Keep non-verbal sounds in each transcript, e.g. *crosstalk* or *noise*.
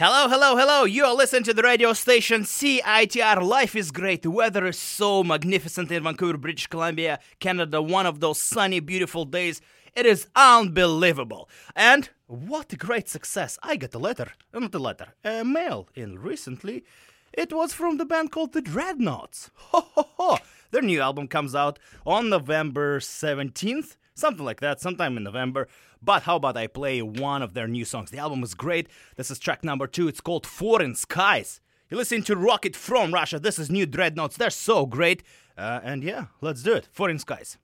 Hello, hello, hello. You are listening to the radio station CITR. Life is great. The weather is so magnificent in Vancouver, British Columbia, Canada. One of those sunny, beautiful days. It is unbelievable. And what a great success. I got a letter, uh, not a letter, a mail in recently. It was from the band called the Dreadnoughts. *laughs* Ho ho ho! Their new album comes out on November 17th, something like that, sometime in November. But how about I play one of their new songs? The album is great. This is track number two. It's called Foreign Skies. You listen to Rocket from Russia. This is new Dreadnoughts. They're so great. Uh, and yeah, let's do it. Foreign Skies.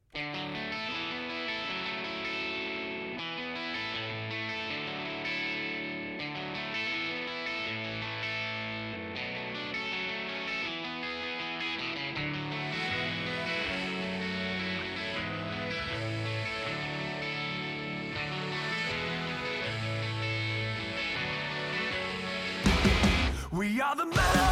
We are the men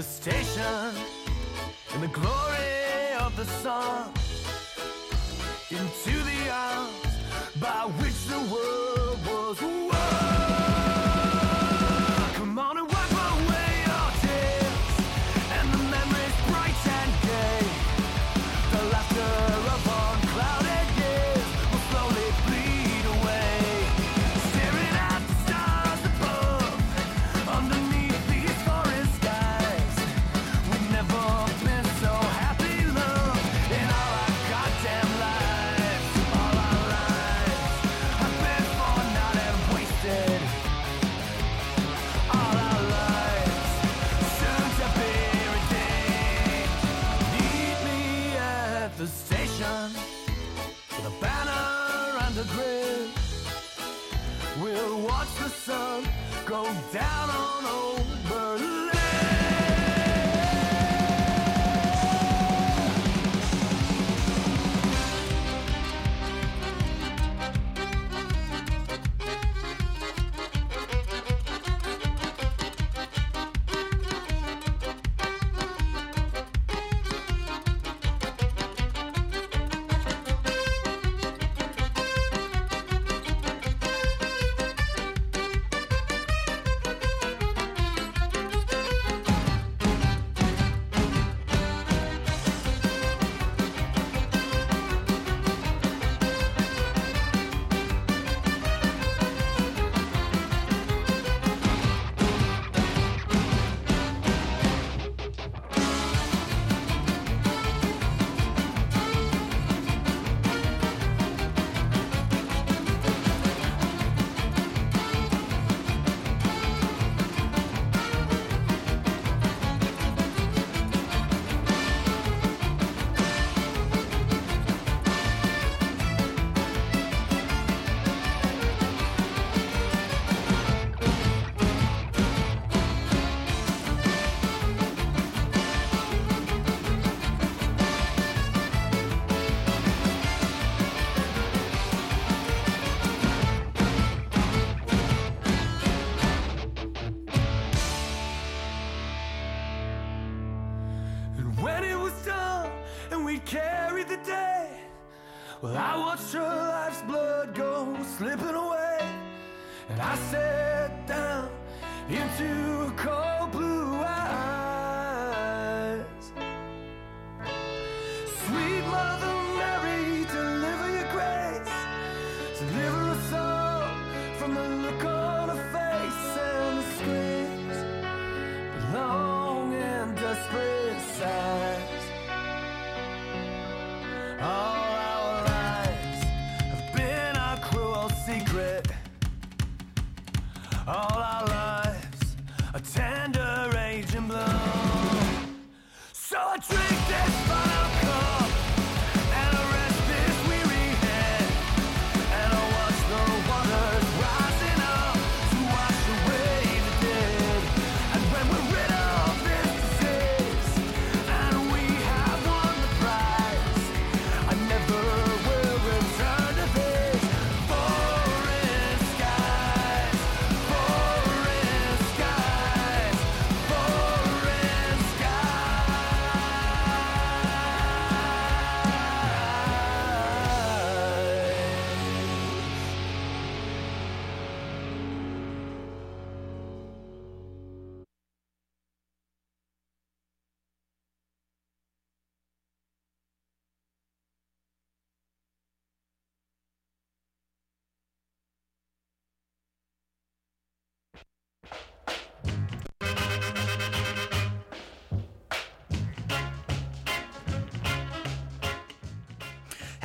the station in the glory of the sun. Into the arms by which the world was sun go down on old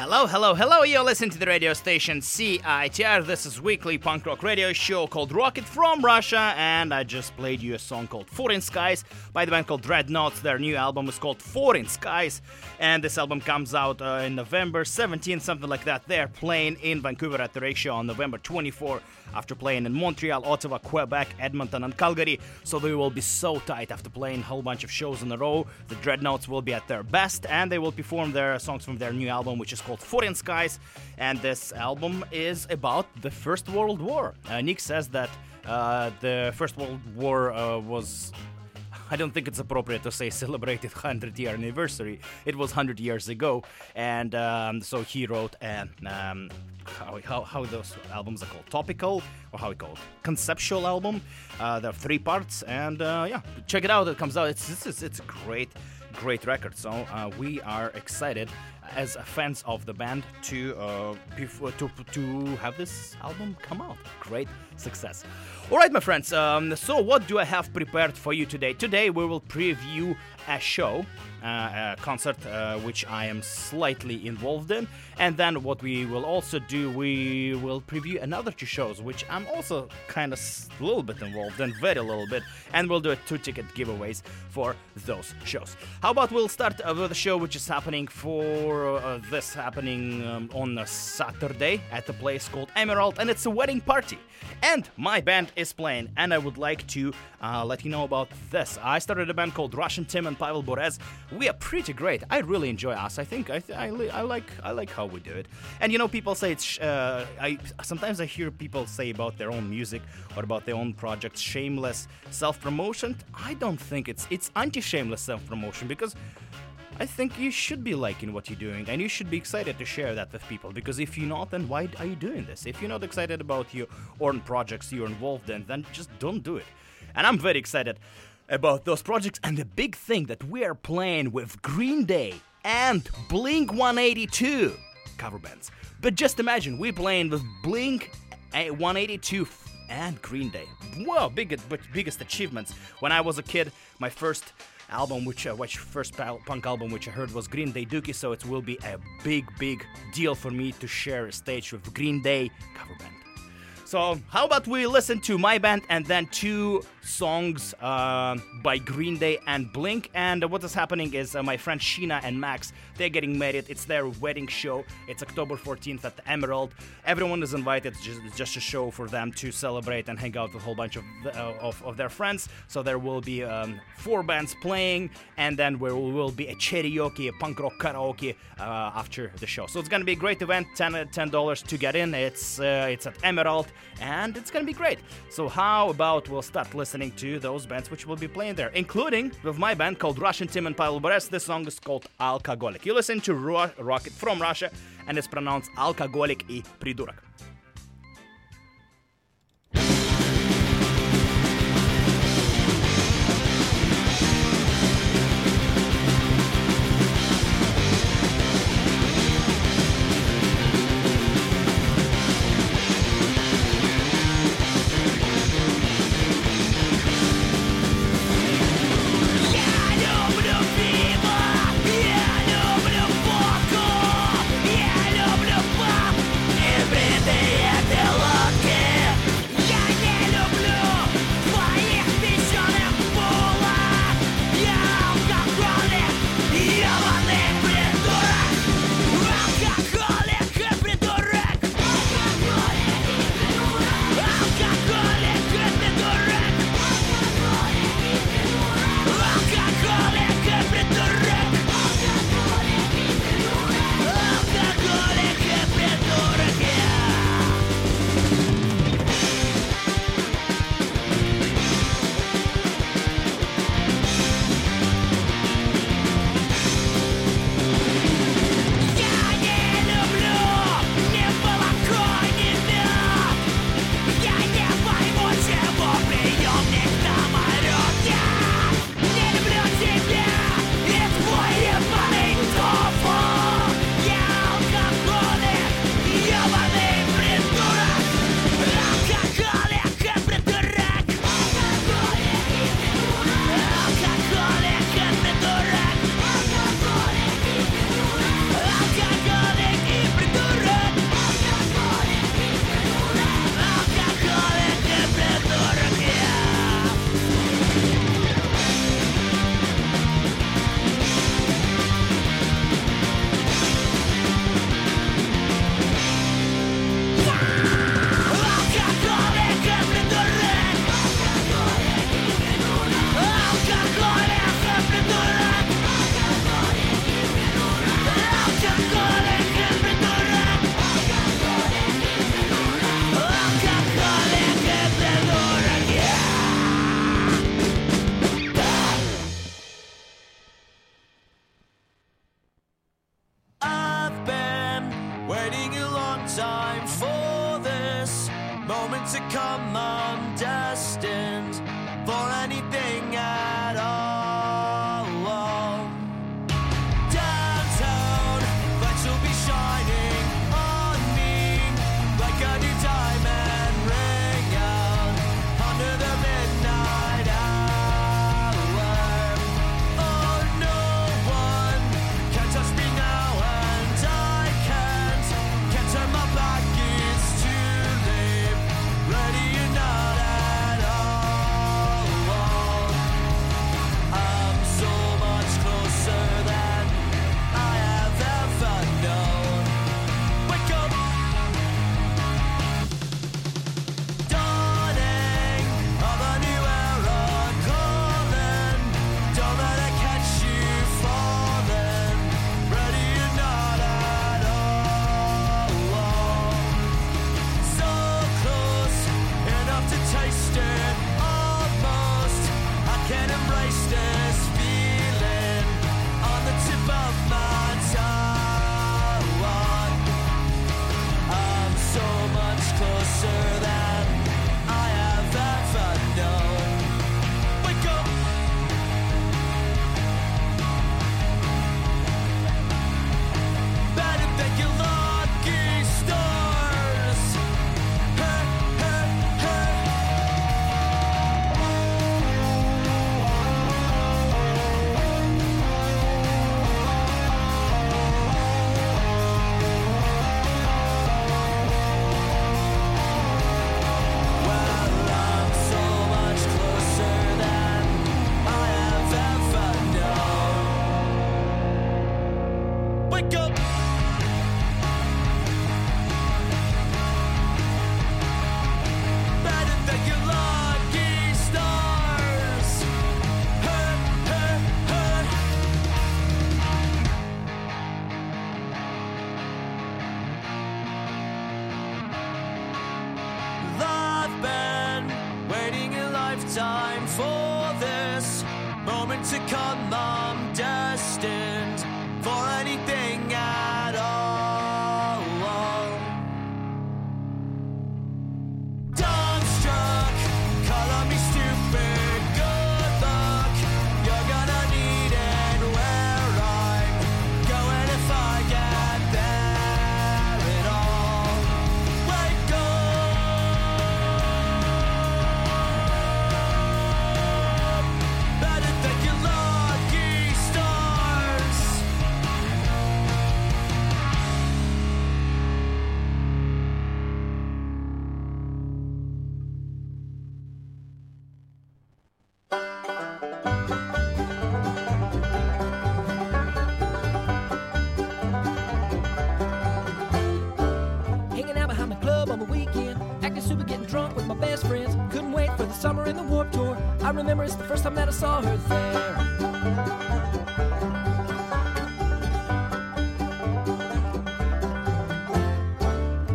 Hello, hello, hello. You're listening to the radio station CITR. This is weekly punk rock radio show called Rocket from Russia, and I just played you a song called Foreign Skies by the band called Dreadnoughts. Their new album is called Foreign Skies, and this album comes out uh, in November 17th, something like that. They're playing in Vancouver at the Ratio on November 24 after playing in Montreal, Ottawa, Quebec, Edmonton, and Calgary. So they will be so tight after playing a whole bunch of shows in a row. The Dreadnoughts will be at their best, and they will perform their songs from their new album, which is called Foreign Skies. And this album is about the First World War. Uh, Nick says that uh, the First World War uh, was I don't think it's appropriate to say *laughs* celebrated 100 year anniversary. It was 100 years ago, and um, so he wrote an um, how, how, how those albums are called topical or how we call it conceptual album. Uh, there are three parts, and uh, yeah, check it out. It comes out. It's it's, it's, a great great record. So uh, we are excited as fans of the band to uh, to to have this album come out. Great success. All right, my friends. Um, so what do I have prepared for you today? Today we will preview a show, uh, a concert uh, which I am slightly involved in, and then what we will also do, we will preview another two shows which I'm also kind of a little bit involved in, very little bit, and we'll do a two-ticket giveaways for those shows. How about we'll start uh, with a show which is happening for uh, this happening um, on a Saturday at a place called Emerald, and it's a wedding party, and my band is playing, and I would like to uh, let you know about this. I started a band called Russian Tim and Pavel Bures. We are pretty great. I really enjoy us. I think I, th- I, li- I like I like how we do it. And you know, people say it's. Sh- uh, I sometimes I hear people say about their own music or about their own projects, shameless self promotion. I don't think it's it's anti shameless self promotion because. I think you should be liking what you're doing and you should be excited to share that with people because if you're not, then why are you doing this? If you're not excited about your own projects you're involved in, then just don't do it. And I'm very excited about those projects and the big thing that we are playing with Green Day and Blink 182 cover bands. But just imagine we're playing with Blink 182 and Green Day. Wow, biggest biggest achievements. When I was a kid, my first album, which uh, which first punk album which I heard was Green Day Dookie, so it will be a big big deal for me to share a stage with Green Day cover band. So, how about we listen to my band and then two songs uh, by Green Day and Blink? And what is happening is uh, my friend Sheena and Max, they're getting married. It's their wedding show. It's October 14th at the Emerald. Everyone is invited. It's just, it's just a show for them to celebrate and hang out with a whole bunch of, uh, of, of their friends. So, there will be um, four bands playing, and then there will be a karaoke, a punk rock karaoke uh, after the show. So, it's gonna be a great event. $10, $10 to get in. It's, uh, it's at Emerald and it's gonna be great. So, how about we'll start listening to those bands which will be playing there, including with my band called Russian Tim and Pavel Bures. This song is called Alcoholic. You listen to Ru- Rocket from Russia, and it's pronounced Alcoholic i pridurak. Lifetime for this moment to come. I'm destined for anything at time that I saw her there.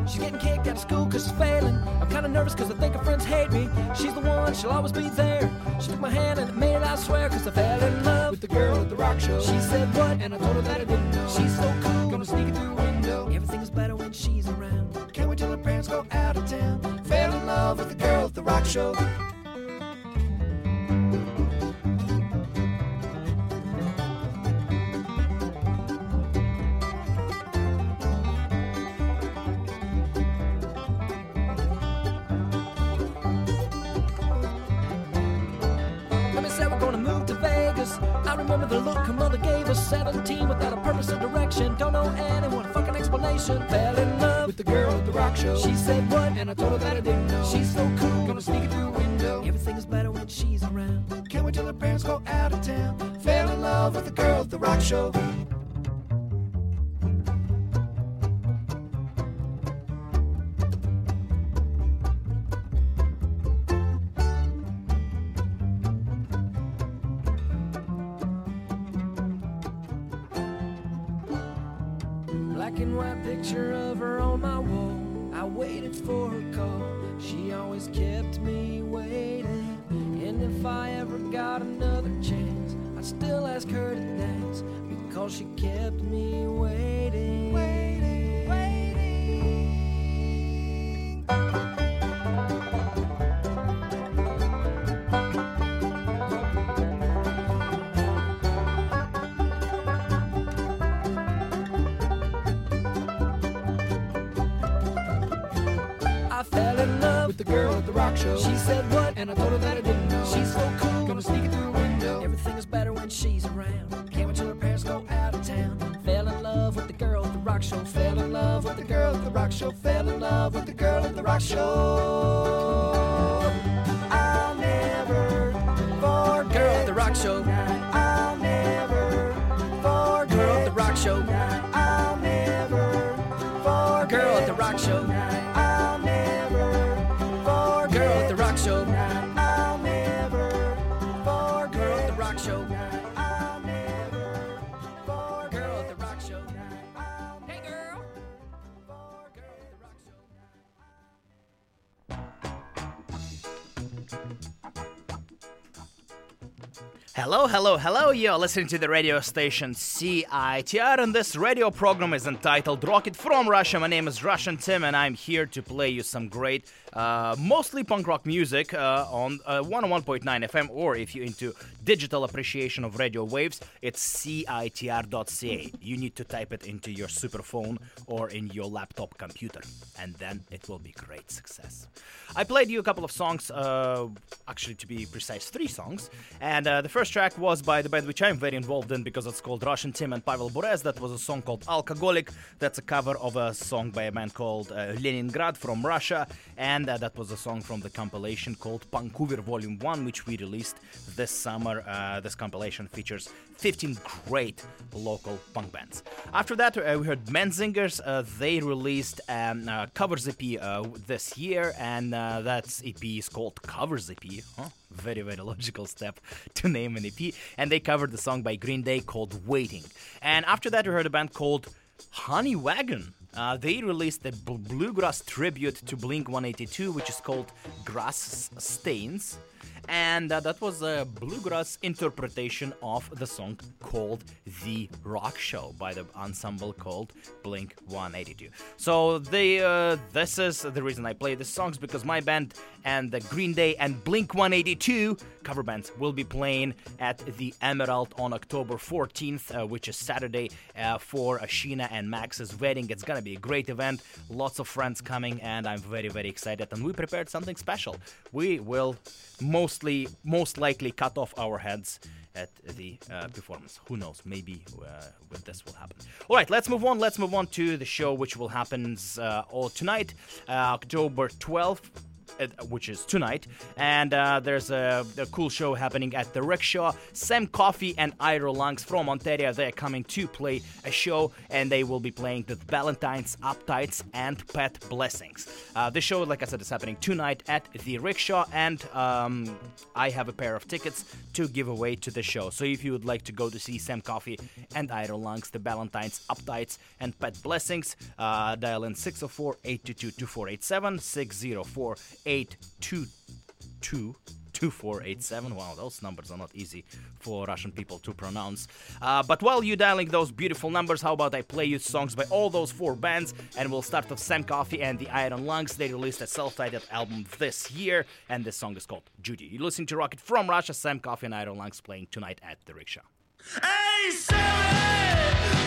She's getting kicked out of school cause she's failing. I'm kinda nervous cause I think her friends hate me. She's the one, she'll always be there. She took my hand and it made I swear, cause I fell in love with the girl at the rock show. She said what? And I told her that I didn't know. She's so cool, gonna sneak it through the window. Everything's better when she's around. Can't wait till her parents go out of town. Fell in love with the girl at the rock show. Show. She said what? And I told her that I didn't know. She's so cool, gonna sneak it through the window. Everything is better when she's around. Can't wait till her parents go out of town. Fell in love with the girl at the rock show. Rock show. She said what? And I told her that I didn't know. She's so cool, gonna sneak it through the window. Everything is better when she's around. Can't wait till her parents go out of town. Fell in love with the girl at the rock show. Fell in love with the girl at the rock show. Fell in love with the girl at the rock show. Hello, hello. You're listening to the radio station CITR, and this radio program is entitled Rocket from Russia. My name is Russian Tim, and I'm here to play you some great, uh, mostly punk rock music uh, on uh, 101.9 FM, or if you're into digital appreciation of radio waves, it's CITR.ca. You need to type it into your superphone or in your laptop computer, and then it will be great success. I played you a couple of songs, uh, actually, to be precise, three songs, and uh, the first track was by the band which I'm very involved in because it's called Russian Tim and Pavel Bures. That was a song called Alcoholic. That's a cover of a song by a band called uh, Leningrad from Russia, and uh, that was a song from the compilation called Punkouver Volume 1, which we released this summer. Uh, this compilation features 15 great local punk bands. After that, uh, we heard Menzingers. They released um, covers EP this year, and uh, that EP is called Covers EP. Huh? Very, very logical step *laughs* to name an EP. And they covered the song by Green Day called Waiting. And after that, we heard a band called Honeywagon. Uh, they released a bluegrass tribute to Blink 182, which is called Grass Stains. And uh, that was a bluegrass interpretation of the song called The Rock Show by the ensemble called Blink 182. So uh, this is the reason I play the songs because my band and the Green Day and Blink 182 cover bands will be playing at the Emerald on October 14th, uh, which is Saturday, uh, for Ashina and Max's wedding. It's gonna be a great event, lots of friends coming, and I'm very, very excited. And we prepared something special. We will mostly, most likely, cut off our heads at the uh, performance. Who knows? Maybe uh, this will happen. All right, let's move on. Let's move on to the show, which will happen uh, all tonight, uh, October 12th uh, which is tonight. And uh, there's a, a cool show happening at the Rickshaw. Sam Coffey and Iron Lungs from Ontario, they're coming to play a show, and they will be playing the Ballantynes Uptights and Pet Blessings. Uh, the show, like I said, is happening tonight at the Rickshaw, and um, I have a pair of tickets to give away to the show. So if you would like to go to see Sam Coffey and Iron Lungs, the Ballantynes Uptights and Pet Blessings, uh, dial in 604 822 2487 604 822 2487. Wow, those numbers are not easy for Russian people to pronounce. Uh, but while you dialing those beautiful numbers, how about I play you songs by all those four bands? And we'll start with Sam Coffey and the Iron Lungs. They released a self titled album this year, and this song is called Judy. You're listening to Rocket from Russia, Sam Coffey and Iron Lungs playing tonight at the Rickshaw. Hey, Sally,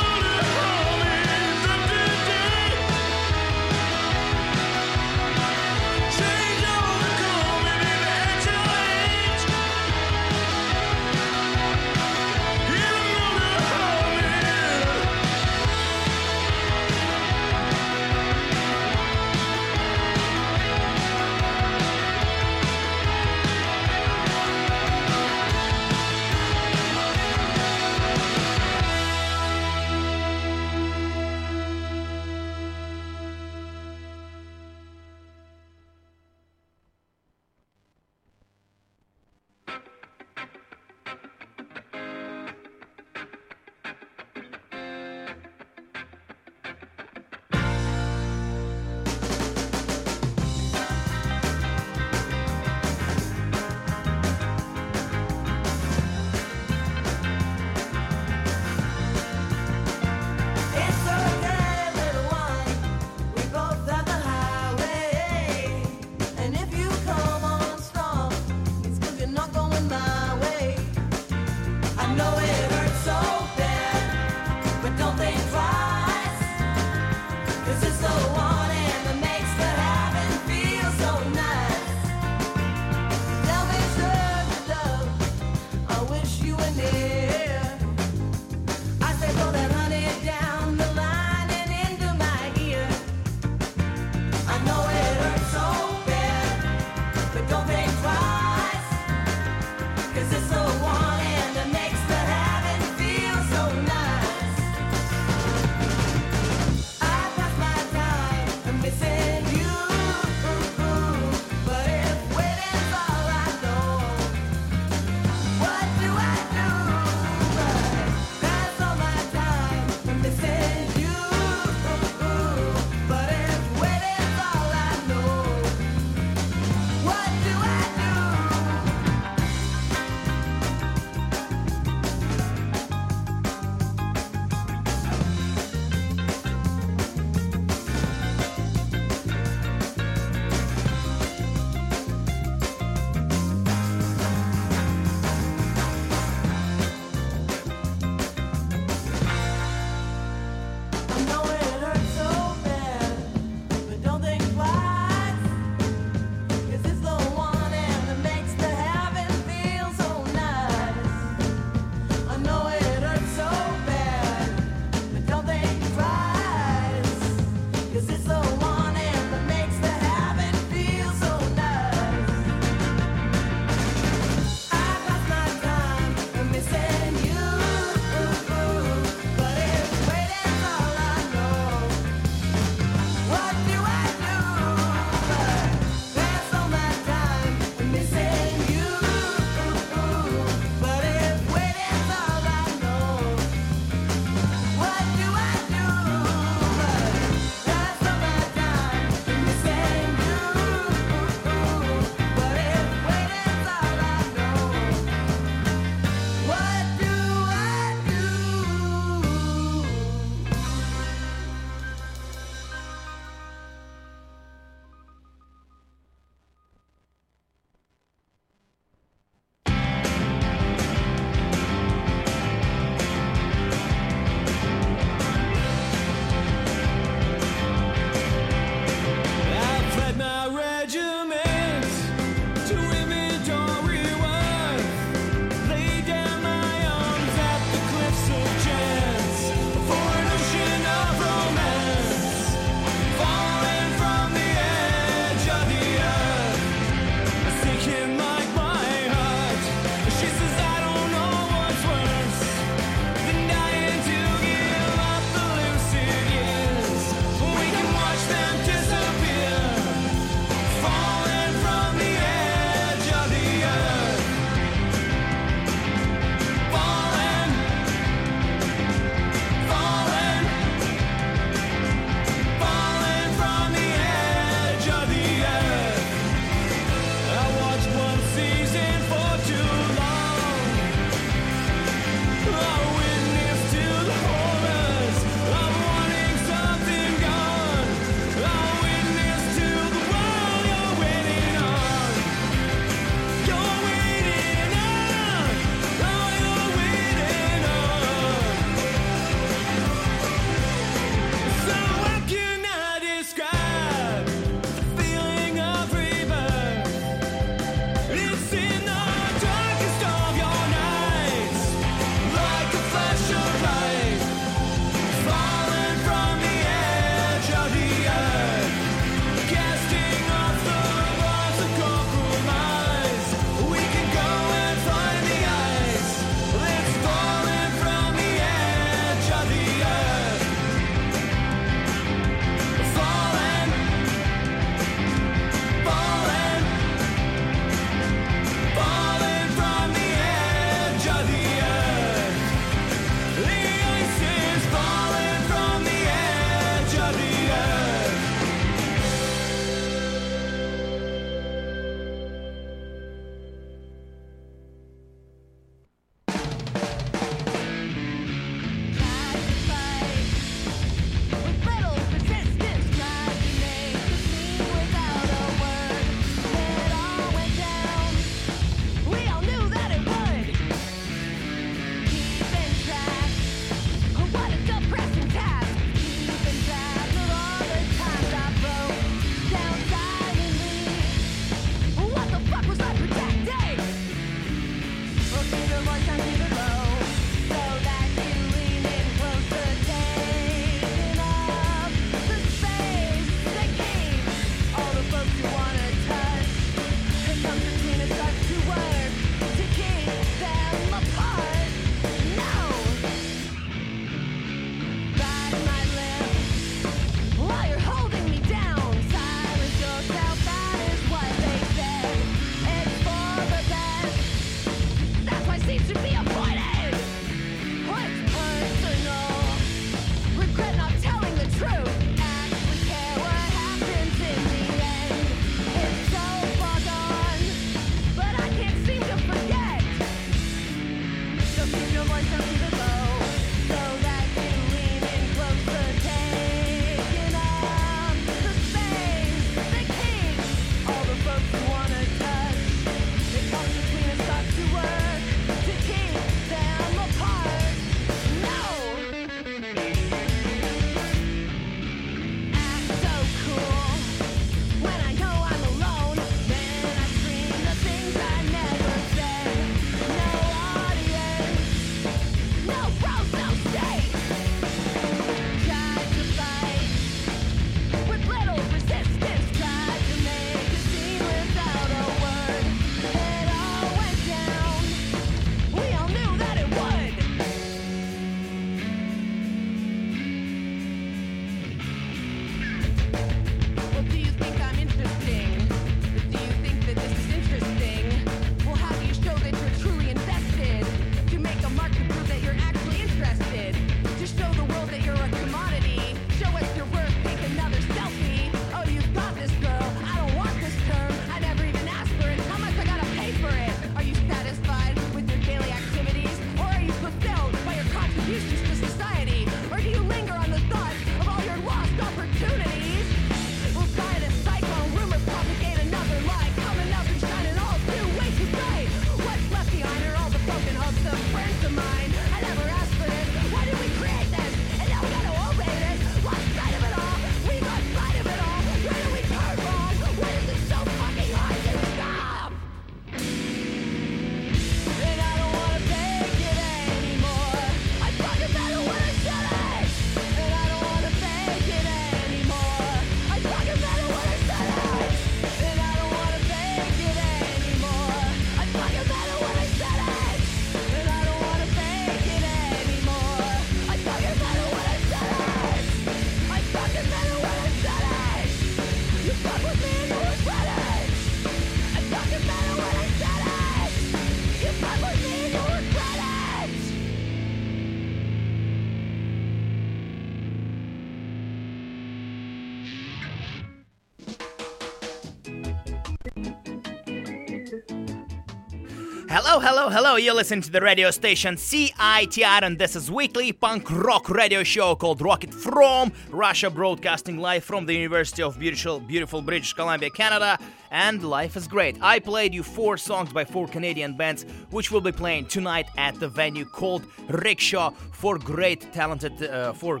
Hello. You're listening to the radio station CITR, and this is weekly punk rock radio show called Rocket from Russia, broadcasting live from the University of Beautiful, beautiful British Columbia, Canada. And life is great. I played you four songs by four Canadian bands, which will be playing tonight at the venue called Rickshaw. for great, talented, uh, for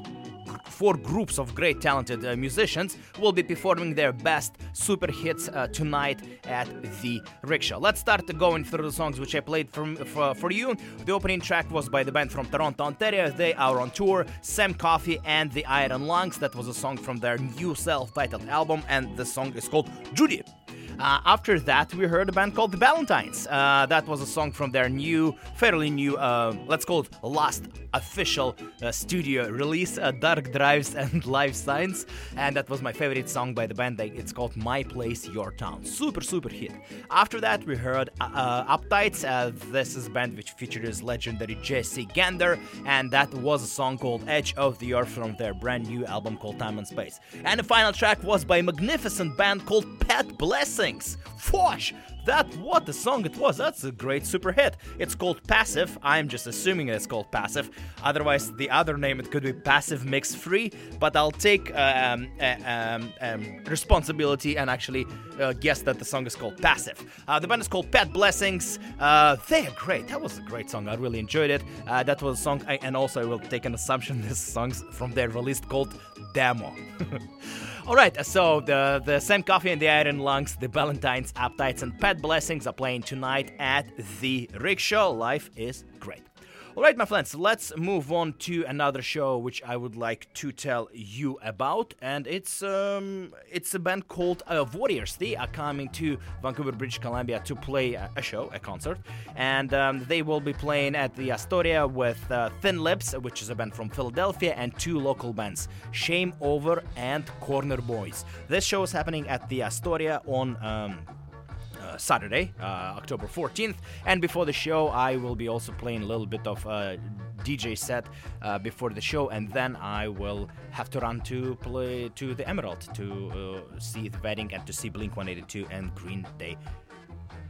four groups of great talented uh, musicians will be performing their best super hits uh, tonight at the rickshaw. Let's start going through the songs which i played from for, for you. The opening track was by the band from toronto ontario. They are on tour Sam Coffey and the iron lungs. That was a song from their new self-titled album and the song is called judy uh, after that, we heard a band called The Ballantynes. Uh, that was a song from their new, fairly new, uh, let's call it last official uh, studio release, uh, Dark Drives and *laughs* Life Signs. And that was my favorite song by the band. It's called My Place, Your Town. Super, super hit. After that, we heard uh, Uptights. this is a band which features legendary Jesse Gander, and that was a song called Edge of the Earth from their brand new album called Time and Space. And the final track was by a magnificent band called Pet Blessings. Fosh! That what the song it was. That's a great super hit. It's called Passive. I'm just assuming it's called Passive. Otherwise, the other name it could be Passive Mix Free. But I'll take um, uh, um, um, responsibility and actually uh, guess that the song is called Passive. Uh, the band is called Pet Blessings. Uh, they are great. That was a great song. I really enjoyed it. Uh, that was a song, I, and also I will take an assumption *laughs* this song's from their release called Demo. *laughs* All right, so the the Sam Coffey and the Iron Lungs, the Ballantynes, Uptights, and Pet Blessings are playing tonight at the Rickshaw. Life is great. All right, my friends, let's move on to another show which I would like to tell you about, and it's um it's a band called uh, Worriers. They are coming to Vancouver, British Columbia to play a, a show, a concert, and um, they will be playing at the Astoria with uh, Thin Lips, which is a band from Philadelphia, and two local bands, Shameover and Corner Boys. This show is happening at the Astoria on. Um, Saturday, uh, October 14th. And before the show, I will be also playing a little bit of uh, DJ set uh, before the show, and then I will have to run to play to the Emerald to see the wedding and to see Blink 182 and Green Day.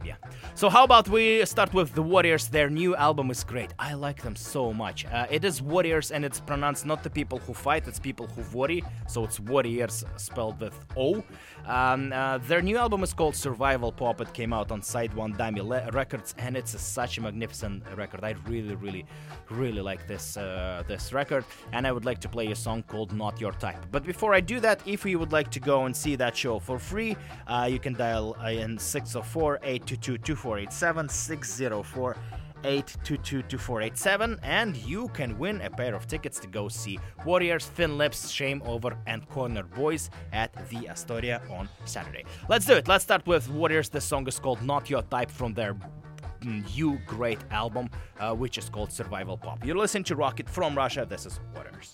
Yeah. So how about we start with the Worriers? Their new album is great. I like them so much. Uh, it is Worriers, and it's pronounced not the people who fight, it's people who worry. So it's Worriers spelled with O. Um, uh, their new album is called Survival Pop. It came out on Side One Dummy Le- Records, and it's a, such a magnificent record. I really, really, really like this uh, this record, and I would like to play a song called Not Your Type. But before I do that, if you would like to go and see that show for free, uh, you can dial in 604 822 2487 604 822-2487 and you can win a pair of tickets to go see Worriers, Thin Lips, Shameover and Corner Boys at the Astoria on Saturday. Let's do it. Let's start with Worriers. The song is called Not Your Type from their new great album, uh, which is called Survival Pop. You're listening to Rocket from Russia. This is Worriers.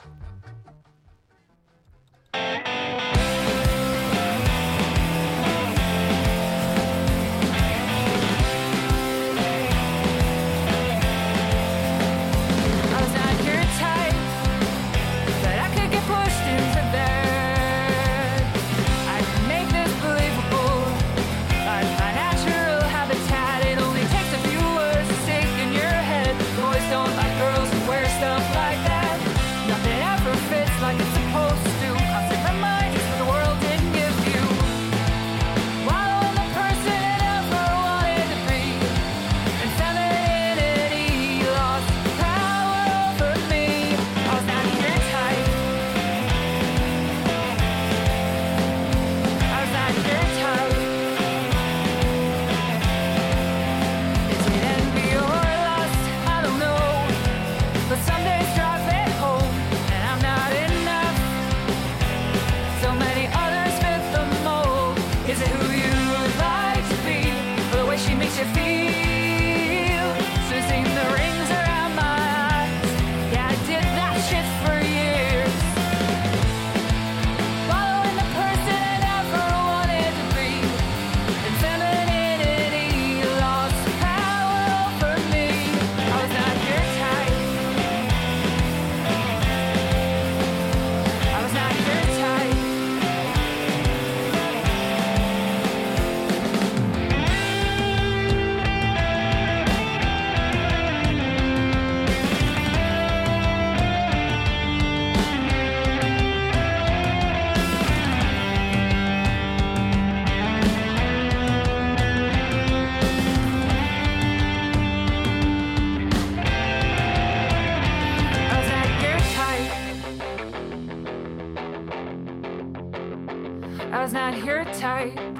I was not your type.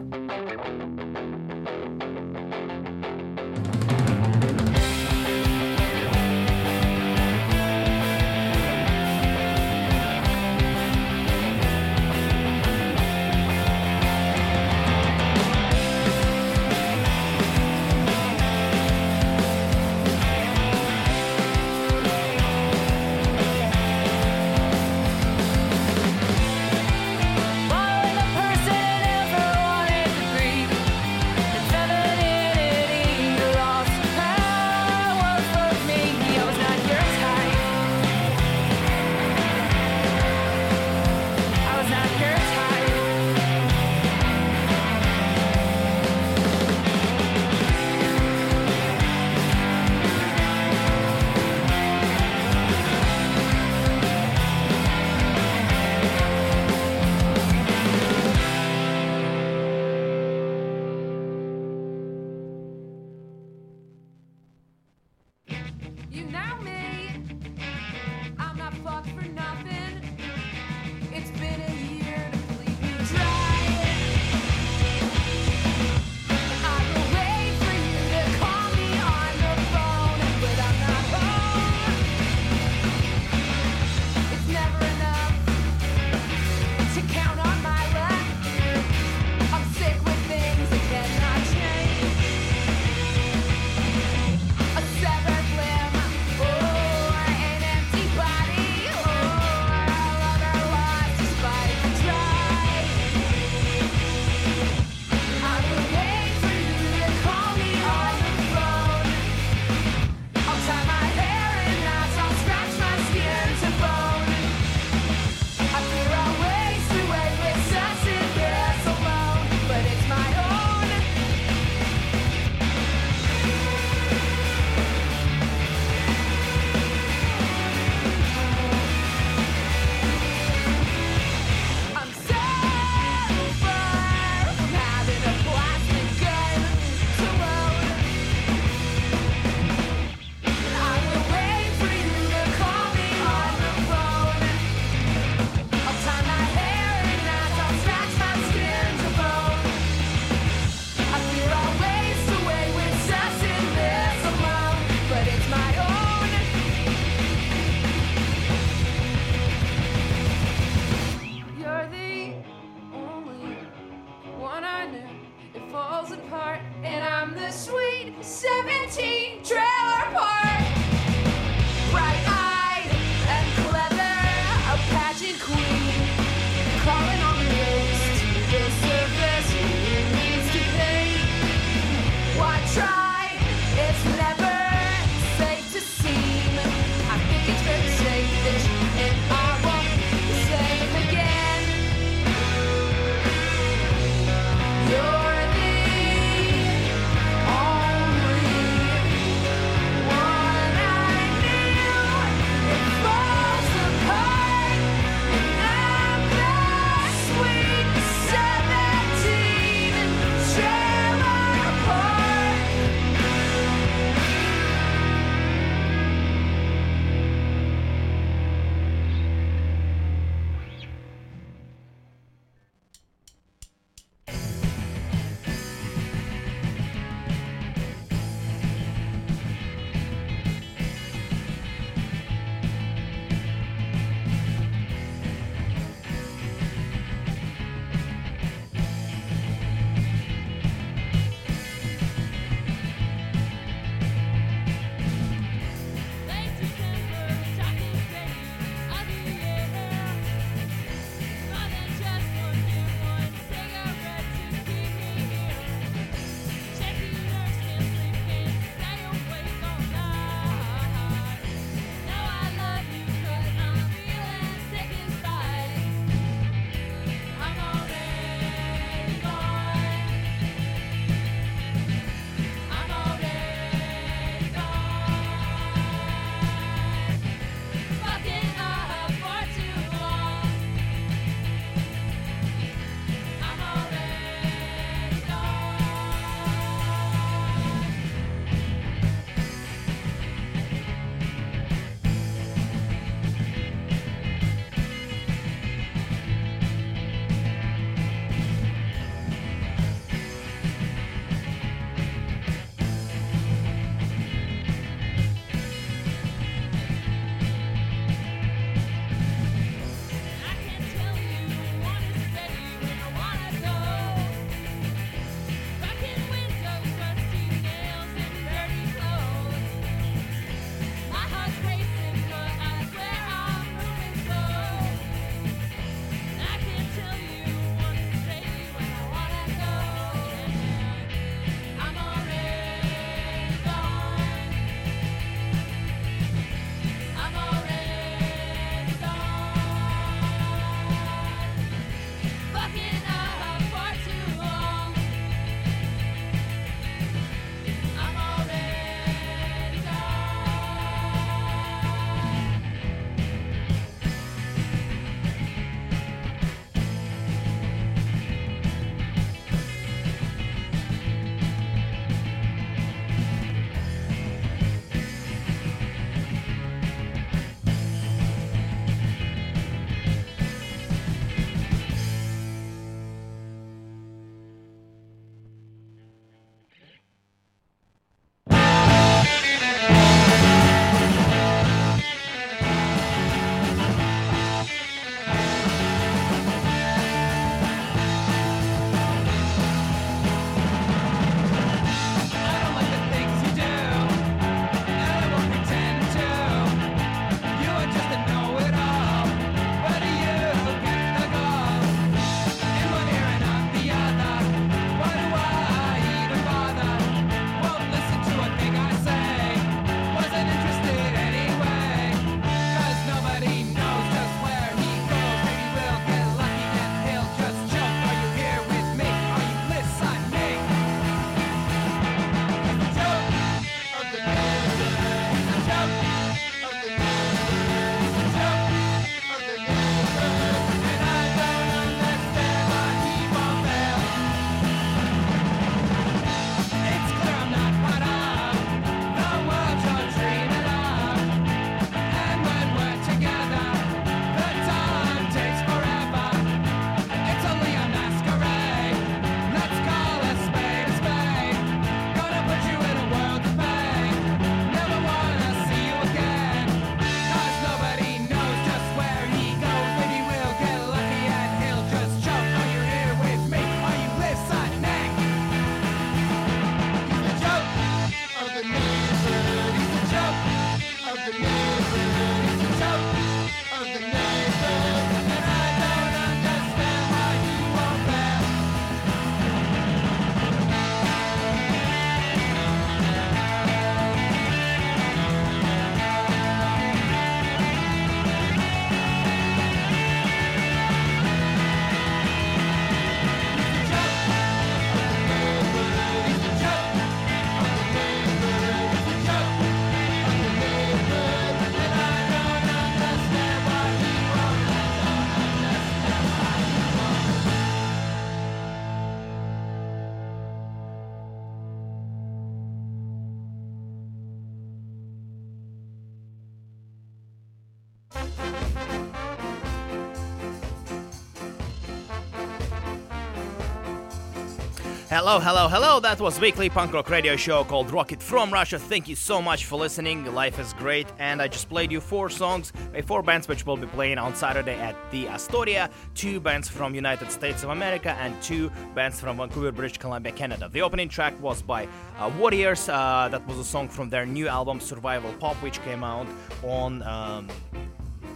Hello, hello, hello. That was weekly punk rock radio show called Rocket from Russia. Thank you so much for listening. Life is great, and I just played you four songs by four bands which will be playing on Saturday at the Astoria. Two bands from United States of America and two bands from Vancouver, British Columbia, Canada. The opening track was by uh, Worriers. Uh, that was a song from their new album Survival Pop, which came out on. Um,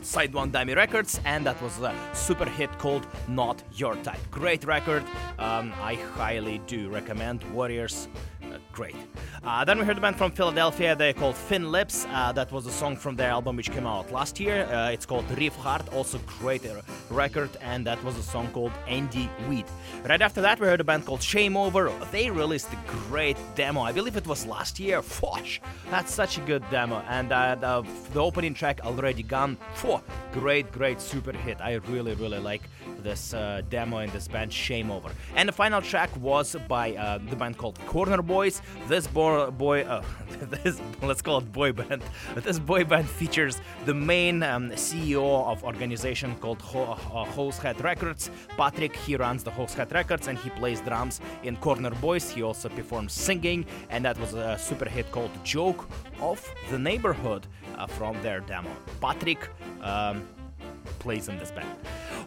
Side One Dummy Records, and that was a super hit called Not Your Type. Great record. Um, I highly do recommend Worriers. Great. Uh, then we heard a band from Philadelphia. They're called Thin Lips. Uh, that was a song from their album which came out last year. Uh, it's called Riff Hard, Also great uh, record, and that was a song called Andy Weed. Right after that, we heard a band called Shameover. They released a great demo. I believe it was last year. Fosh! That's such a good demo, and uh, the, the opening track already gone. Four great, great super hit. I really, really like this uh, demo in this band Shameover. And the final track was by the band called Corner Boys. This boy, boy uh, *laughs* this let's call it boy band. *laughs* This boy band features the main um, CEO of organization called Ho- uh, Househead Records. Patrick, he runs the Househead Records and he plays drums in Corner Boys. He also performs singing, and that was a super hit called Joke of the Neighborhood uh, from their demo. Patrick. Um, plays in this band.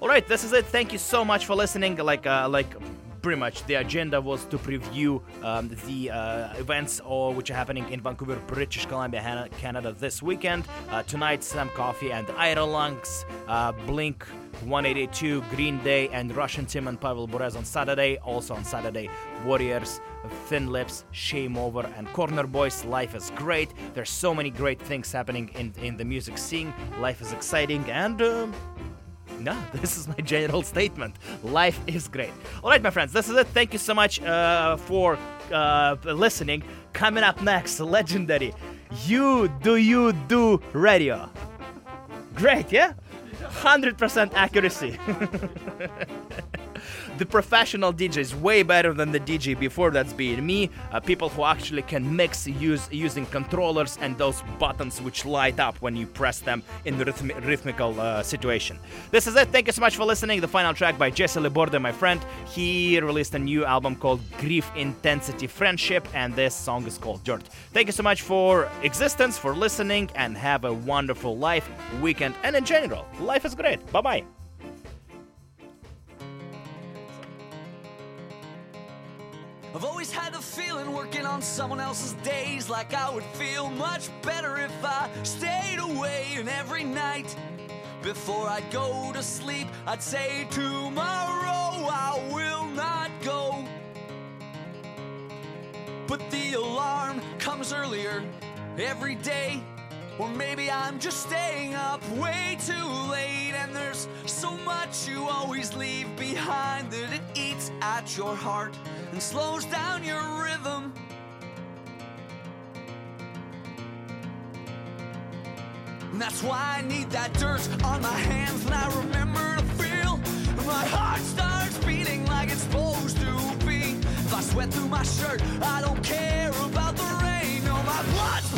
All right, this is it. Thank you so much for listening. Like, uh, like pretty much the agenda was to preview um, the uh, events or which are happening in Vancouver, British Columbia, Canada this weekend. Uh, tonight, Sam Coffey and Iron Lungs, uh, Blink 182, Green Day, and Russian Tim and Pavel Bures on Saturday. Also on Saturday, Worriers, Thin Lips, Shameover, and Corner Boys. Life is great. There's so many great things happening in, in the music scene. Life is exciting and. Um, *laughs* no, this is my general statement. Life is great. All right, my friends, this is it. Thank you so much uh, for uh, listening. Coming up next, legendary You Do You Do Radio. Great, yeah? 100% accuracy. *laughs* the professional DJ is way better than the DJ before that's being me. Uh, people who actually can mix use using controllers and those buttons which light up when you press them in the rhythm- rhythmical uh, situation. This is it. Thank you so much for listening. The final track by Jesse LeBourdais, my friend. He released a new album called Grief Intensity Friendship, and this song is called Dirt. Thank you so much for existence, for listening, and have a wonderful life, weekend, and in general, life is great. Bye bye. I've always had the feeling working on someone else's days like I would feel much better if I stayed away. And every night before I'd go to sleep, I'd say, Tomorrow I will not go. But the alarm comes earlier every day. Or maybe I'm just staying up way too late. And there's so much you always leave behind that it eats at your heart and slows down your rhythm. And that's why I need that dirt on my hands when I remember to feel. My heart starts beating like it's supposed to be. If I sweat through my shirt, I don't care about the rain. No, my blood's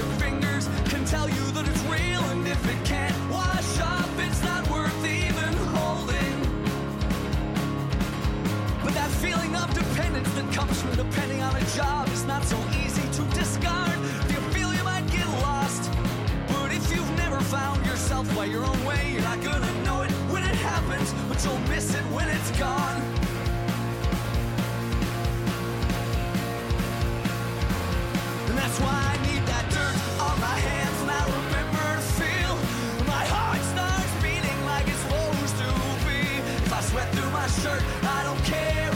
your fingers can tell you the trail and it can't wash up it's not worth even holding. But that feeling of dependence that comes with depending on a job is not so easy to discard. You feel you might get lost But if you've never found yourself by your own way, you're not gonna know it when it happens, but you'll miss it when it's gone. Shirt, I don't care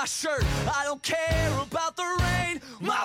my shirt, I don't care about the rain. My